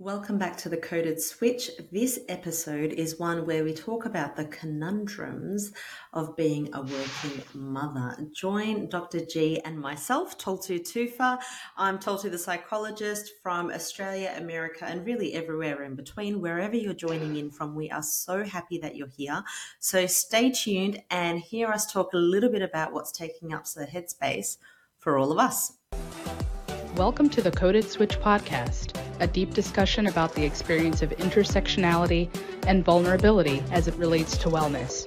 Welcome back to the Coded Switch. This episode is one where we talk about the conundrums of being a working mother. Join Dr. G and myself, Toltu Tufa. I'm Toltu the psychologist from Australia, America, and really everywhere in between. Wherever you're joining in from, we are so happy that you're here. So stay tuned and hear us talk a little bit about what's taking up the headspace for all of us. Welcome to the Coded Switch podcast a deep discussion about the experience of intersectionality and vulnerability as it relates to wellness,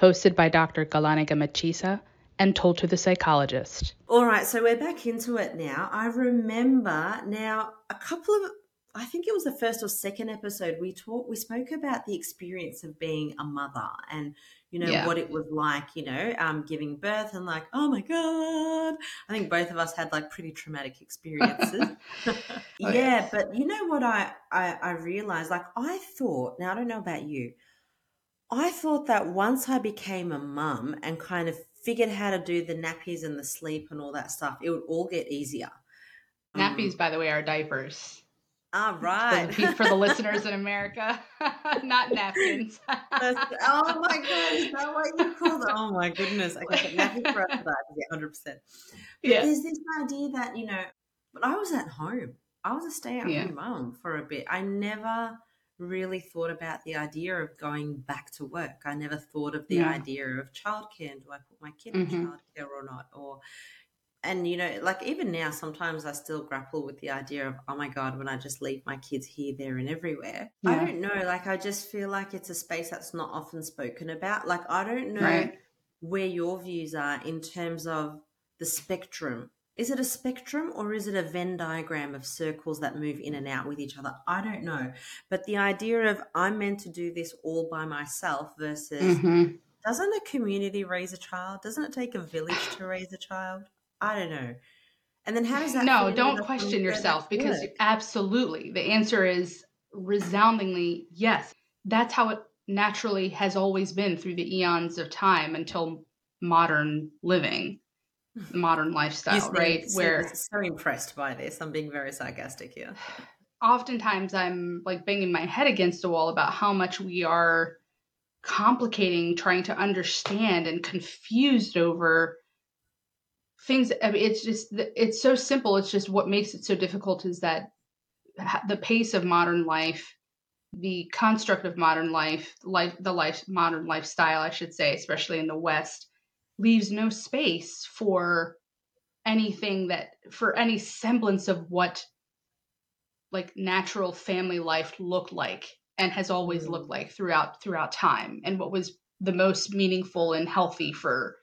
hosted by Dr. Galanika Machisa and Toltu the psychologist. All right, so we're back into it now. I remember now a couple of I think it was the first or second episode we talked we spoke about the experience of being a mother and you know yeah. what it was like you know um, giving birth and like oh my god. I think both of us had like pretty traumatic experiences. Oh, yeah, yeah, but you know what I, I i realized? Like i thought now i don't know about you i thought that once i became a mum and kind of figured how to do the nappies and the sleep and all that stuff it would all get easier. Nappies um, by the way are diapers all right. For, for the listeners in America, not napkins. oh my goodness. that what you call it? Oh my goodness. Okay, napkins for that, yeah, 100%. yeah. There's this idea that, you know, but I was at home. I was a stay at home yeah. mom for a bit. I never really thought about the idea of going back to work. I never thought of the yeah. idea of childcare and do I put my kid mm-hmm. in childcare or not? Or and you know like even now sometimes i still grapple with the idea of oh my god when i just leave my kids here there and everywhere. Yeah. i don't know like i just feel like it's a space that's not often spoken about. Like i don't know right. where your views are in terms of the spectrum. Is it a spectrum or is it a venn diagram of circles that move in and out with each other? I don't know. But the idea of i'm meant to do this all by myself versus mm-hmm. doesn't a community raise a child? Doesn't it take a village to raise a child I don't know. And then how does that? No, don't question yourself because absolutely the answer is resoundingly yes. That's how it naturally has always been through the eons of time until modern living, modern lifestyle, right? Where so impressed by this. I'm being very sarcastic here. Oftentimes, I'm like banging my head against a wall about how much we are complicating, trying to understand, and confused over things I mean, it's just it's so simple it's just what makes it so difficult is that the pace of modern life the construct of modern life life the life modern lifestyle i should say especially in the west leaves no space for anything that for any semblance of what like natural family life looked like and has always mm-hmm. looked like throughout throughout time and what was the most meaningful and healthy for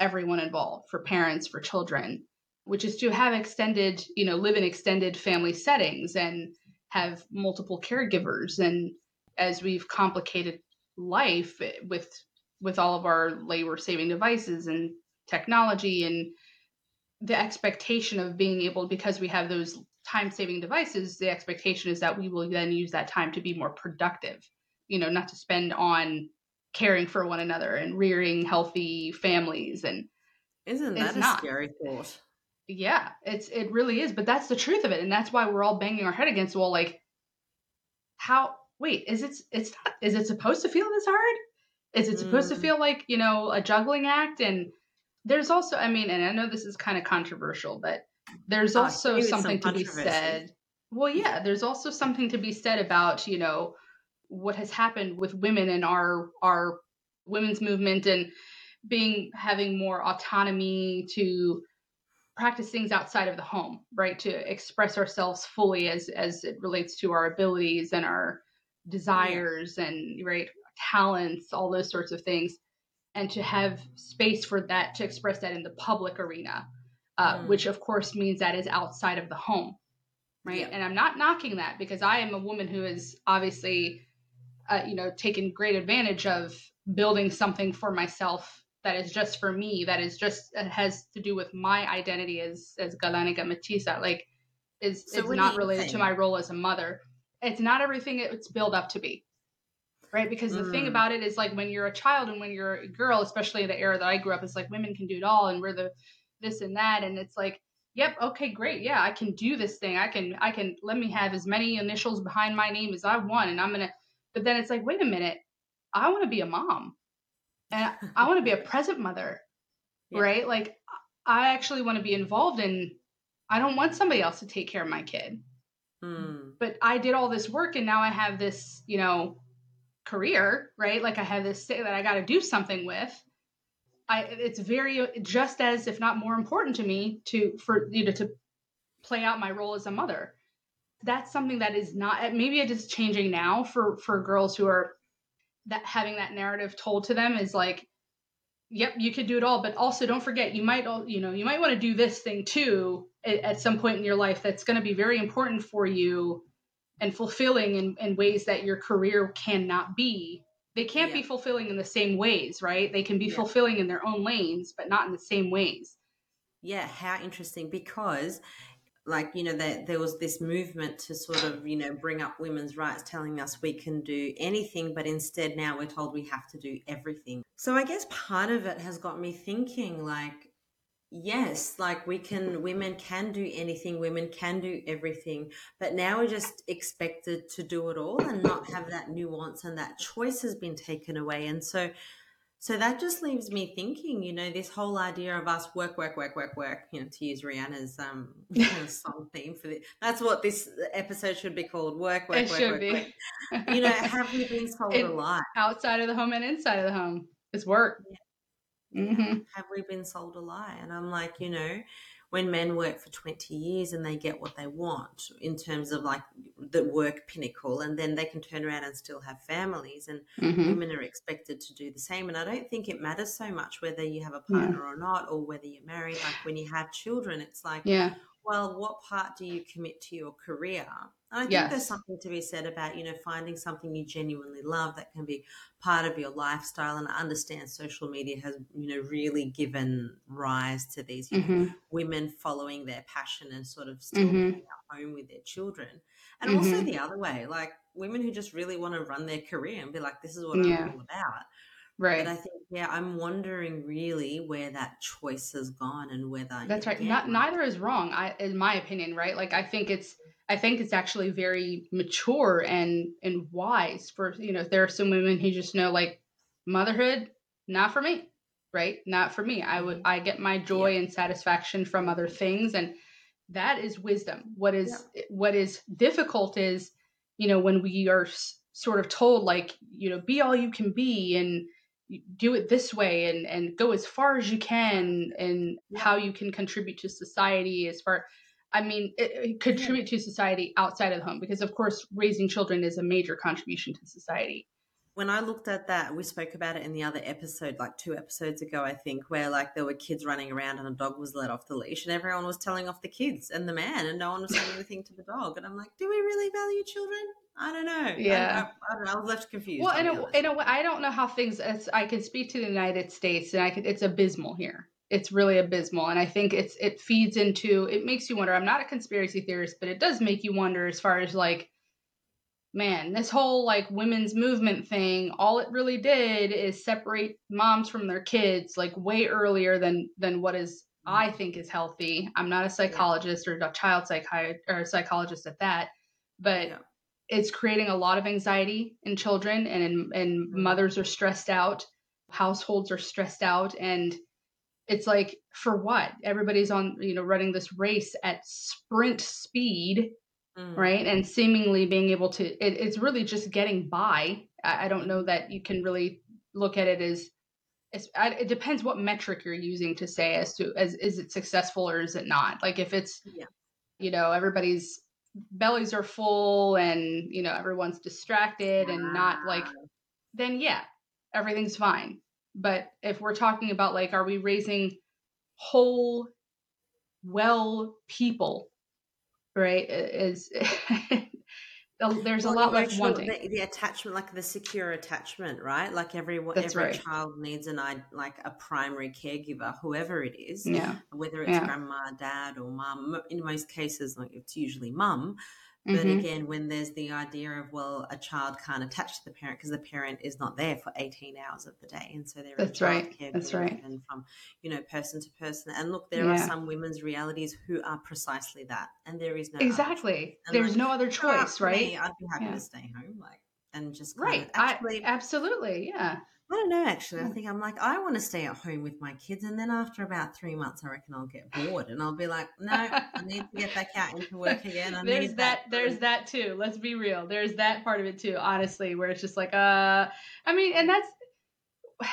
everyone involved for parents for children which is to have extended you know live in extended family settings and have multiple caregivers. And as we've complicated life with with all of our labor saving devices and technology and the expectation of being able because we have those time saving devices the expectation is that we will then use that time to be more productive. You know not to spend on caring for one another and rearing healthy families and isn't that a not. scary thought yeah it's it really is but that's the truth of it and that's why we're all banging our head against the wall like how wait is it it's not is it supposed to feel this hard is it supposed mm. to feel like you know a juggling act and there's also i mean and i know this is kind of controversial but there's also something some to be said well yeah there's also something to be said about you know what has happened with women and our our women's movement and being having more autonomy to practice things outside of the home right to express ourselves fully as as it relates to our abilities and our desires and right talents all those sorts of things and to have space for that to express that in the public arena uh, mm. which of course means that is outside of the home right yeah. and i'm not knocking that because i am a woman who is obviously uh, you know taken great advantage of building something for myself that is just for me that is just uh, has to do with my identity as as Galanika Matisa like is so it's not related think? to my role as a mother it's not everything it's built up to be right because the mm. thing about it is like when you're a child and when you're a girl especially in the era that I grew up it's like women can do it all and we're the this and that and it's like yep, okay, great. Yeah, I can do this thing. I can I can let me have as many initials behind my name as I want and I'm going to but then it's like, wait a minute. I want to be a mom. And I want to be a present mother. Yeah. Right? Like I actually want to be involved in I don't want somebody else to take care of my kid. Mm. But I did all this work and now I have this, you know, career, right? Like I have this thing that I got to do something with. I it's very just as if not more important to me to for you know to play out my role as a mother. That's something that is not maybe it is changing now for for girls who are that having that narrative told to them is like yep you could do it all but also don't forget you might all you know you might want to do this thing too at, at some point in your life that's going to be very important for you and fulfilling in, in ways that your career cannot be they can't yeah. be fulfilling in the same ways right they can be yeah. fulfilling in their own lanes but not in the same ways yeah how interesting because like you know that there was this movement to sort of you know bring up women's rights telling us we can do anything but instead now we're told we have to do everything. So i guess part of it has got me thinking like yes like we can women can do anything women can do everything but now we're just expected to do it all and not have that nuance and that choice has been taken away. And so so that just leaves me thinking, you know, this whole idea of us work, work, work, work, work, you know, to use Rihanna's um song theme for this. That's what this episode should be called. Work, work, it work, should work, be. Work. You know, have we been sold a lie? Outside of the home and inside of the home. It's work. Yeah. Mm-hmm. Have we been sold a lie? And I'm like, you know, when men work for 20 years and they get what they want in terms of like the work pinnacle and then they can turn around and still have families and mm-hmm. women are expected to do the same and i don't think it matters so much whether you have a partner yeah. or not or whether you're married like when you have children it's like yeah well what part do you commit to your career and I think yes. there's something to be said about, you know, finding something you genuinely love that can be part of your lifestyle. And I understand social media has, you know, really given rise to these mm-hmm. know, women following their passion and sort of still mm-hmm. being at home with their children. And mm-hmm. also the other way, like women who just really want to run their career and be like, this is what yeah. I'm all about. Right. But I think, yeah, I'm wondering really where that choice has gone and whether that's right. Not, neither is wrong, I, in my opinion. Right. Like I think it's I think it's actually very mature and and wise for you know there are some women who just know like motherhood not for me right not for me I would mm-hmm. I get my joy yeah. and satisfaction from other things and that is wisdom what is yeah. what is difficult is you know when we are sort of told like you know be all you can be and do it this way and and go as far as you can and how you can contribute to society as far I mean, it, it contribute to society outside of the home because, of course, raising children is a major contribution to society. When I looked at that, we spoke about it in the other episode, like two episodes ago, I think, where like there were kids running around and a dog was let off the leash, and everyone was telling off the kids and the man, and no one was saying anything to the dog. And I'm like, do we really value children? I don't know. Yeah, I, I, I, don't know. I was left confused. Well, in a, in a way, I don't know how things. I can speak to the United States, and I could. It's abysmal here it's really abysmal and i think it's it feeds into it makes you wonder i'm not a conspiracy theorist but it does make you wonder as far as like man this whole like women's movement thing all it really did is separate moms from their kids like way earlier than than what is i think is healthy i'm not a psychologist or a child psychiatrist or a psychologist at that but yeah. it's creating a lot of anxiety in children and and mm-hmm. mothers are stressed out households are stressed out and it's like for what everybody's on you know running this race at sprint speed mm. right? And seemingly being able to it, it's really just getting by. I, I, don't know that you can really look at it as I, it depends what metric you're using to say as to as is it successful or is it not? Like if it's yeah. you know everybody's bellies are full and you know everyone's distracted and not like then yeah everything's fine. But if we're talking about like, are we raising whole, well people, right? Is there's a lot less wanting the, the, attachment, like the secure attachment, right? Like every That's every right. child needs an I like a primary caregiver, whoever it is, yeah. Whether it's yeah. grandma, dad, or mum. In most cases, like it's usually mum. But mm-hmm. again, when there's the idea of, well, a child can't attach to the parent because the parent is not there for 18 hours of the day. And so there That's right. That's right. And from, you know, person to person. And look, there yeah. are some women's realities who are precisely that. And there is no Exactly. There's like, no other choice, right? Me, I'd be happy yeah. to stay home. Like, and just right. Actually, I, absolutely. Yeah. I don't know, actually. I think I'm like, I want to stay at home with my kids. And then after about three months, I reckon I'll get bored and I'll be like, no, I need to get back out into work again. I there's that, that there's that too. Let's be real. There's that part of it too, honestly, where it's just like, uh, I mean, and that's,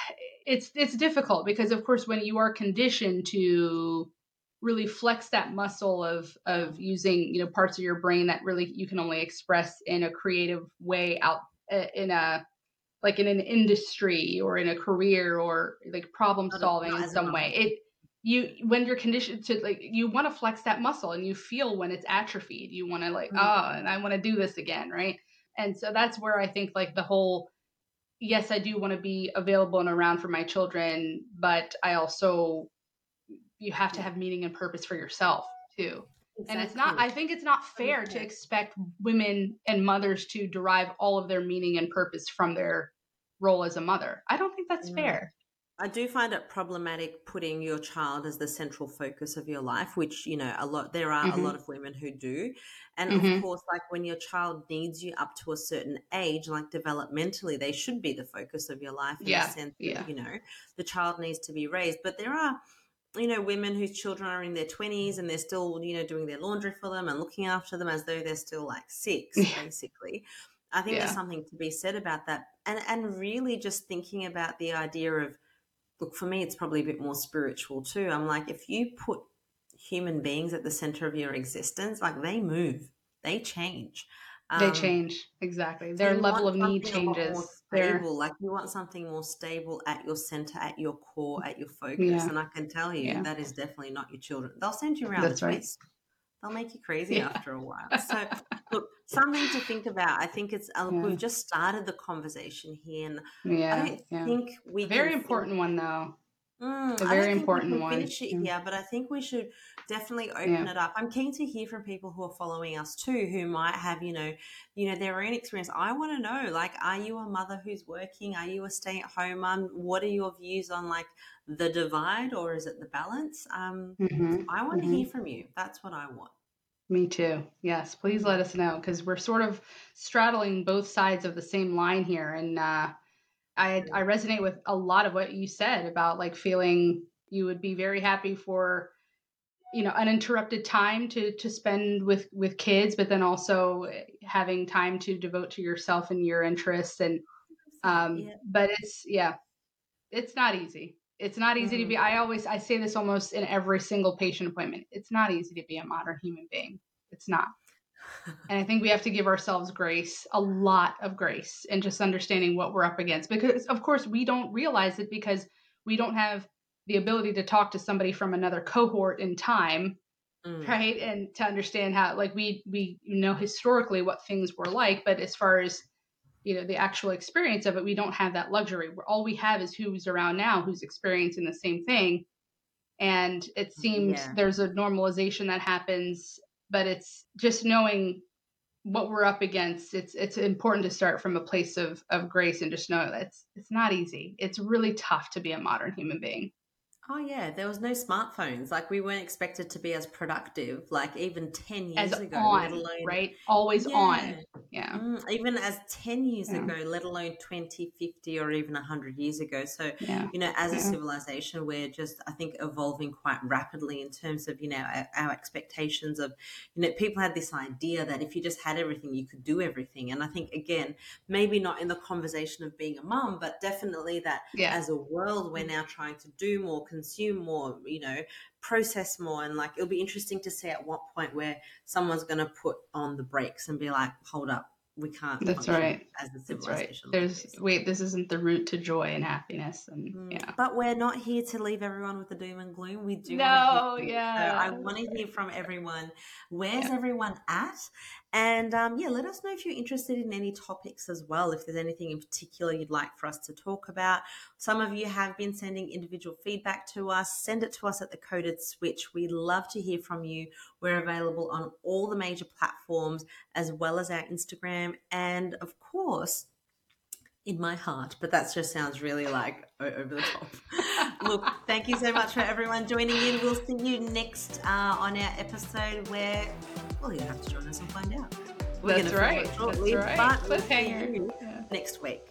it's, it's difficult because of course, when you are conditioned to really flex that muscle of, of using, you know, parts of your brain that really you can only express in a creative way out uh, in a, like in an industry or in a career or like problem solving in some way. It you when you're conditioned to like you want to flex that muscle and you feel when it's atrophied. You want to like mm-hmm. oh and I want to do this again, right? And so that's where I think like the whole yes, I do want to be available and around for my children, but I also you have to have meaning and purpose for yourself too. Exactly. And it's not, I think it's not fair to expect women and mothers to derive all of their meaning and purpose from their role as a mother. I don't think that's fair. I do find it problematic putting your child as the central focus of your life, which, you know, a lot, there are mm-hmm. a lot of women who do. And mm-hmm. of course, like when your child needs you up to a certain age, like developmentally, they should be the focus of your life in yeah. the sense yeah. that, you know, the child needs to be raised. But there are, you know, women whose children are in their 20s and they're still, you know, doing their laundry for them and looking after them as though they're still like six, basically. I think yeah. there's something to be said about that. And and really just thinking about the idea of look, for me it's probably a bit more spiritual too. I'm like, if you put human beings at the center of your existence, like they move, they change. Um, they change exactly. Their level of need changes. Stable, like you want something more stable at your center, at your core, at your focus. Yeah. And I can tell you yeah. that is definitely not your children. They'll send you around That's the twist. Right. They'll make you crazy yeah. after a while. So, look, something to think about. I think it's uh, we've just started the conversation here, and yeah, I don't think we very important think, one though. Mm, a very important one. Finish it mm. here, but I think we should definitely open it up. I'm keen to hear from people who are following us too, who might have you know, you know, their own experience. I want to know, like, are you a mother who's working? Are you a stay-at-home mom? What are your views on like the divide, or is it the balance? Um, mm-hmm. I want to mm-hmm. hear from you. That's what I want. Me too. Yes, please let us know because we're sort of straddling both sides of the same line here, and uh, I I resonate with a lot of what you said about like feeling you would be very happy for you know uninterrupted time to to spend with with kids, but then also having time to devote to yourself and your interests, and um, yeah. but it's yeah, it's not easy. It's not easy mm-hmm. to be. I always I say this almost in every single patient appointment. It's not easy to be a modern human being. It's not. And I think we have to give ourselves grace, a lot of grace, and just understanding what we're up against. Because of course we don't realize it because we don't have the ability to talk to somebody from another cohort in time, mm. right? And to understand how like we we know historically what things were like, but as far as you know the actual experience of it we don't have that luxury all we have is who's around now who's experiencing the same thing and it seems yeah. there's a normalization that happens but it's just knowing what we're up against it's it's important to start from a place of of grace and just know that it's it's not easy. It's really tough to be a modern human being Oh yeah, there was no smartphones. Like we weren't expected to be as productive, like even ten years as ago, on, alone, right? Always yeah. on. Yeah. Mm, even as ten years yeah. ago, let alone 20, 50, or even hundred years ago. So yeah. you know, as a civilization, we're just I think evolving quite rapidly in terms of you know our, our, expectations of you know people had this idea that if you just had everything, you could do everything. And I think again, maybe not in the conversation of being a mum, but definitely that as a world, we're now trying to do more consume more, you know, process more. And like, it'll be interesting to see at what point where someone's going to put on the brakes and be like, hold up, we can't. That's right. As a civilization, right. there's like wait, this isn't the route to joy and happiness, and mm. yeah. But we're not here to leave everyone with the doom and gloom. We do. No, yeah. So I want to hear from everyone. Where's yeah. everyone at? And um, yeah, let us know if you're interested in any topics as well. If there's anything in particular you'd like for us to talk about. Some of you have been sending individual feedback to us. Send it to us at the Coded Switch. We'd love to hear from you. We're available on all the major platforms as well as our Instagram. And of course, in my heart, but that just sounds really like over the top. Look, thank you so much for everyone joining in. We'll see you next uh, on our episode where, well, you have to join us and find out. We're That's right. Shortly, That's right. But we'll see you yeah. next week.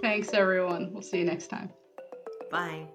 Thanks, everyone. We'll see you next time. Bye.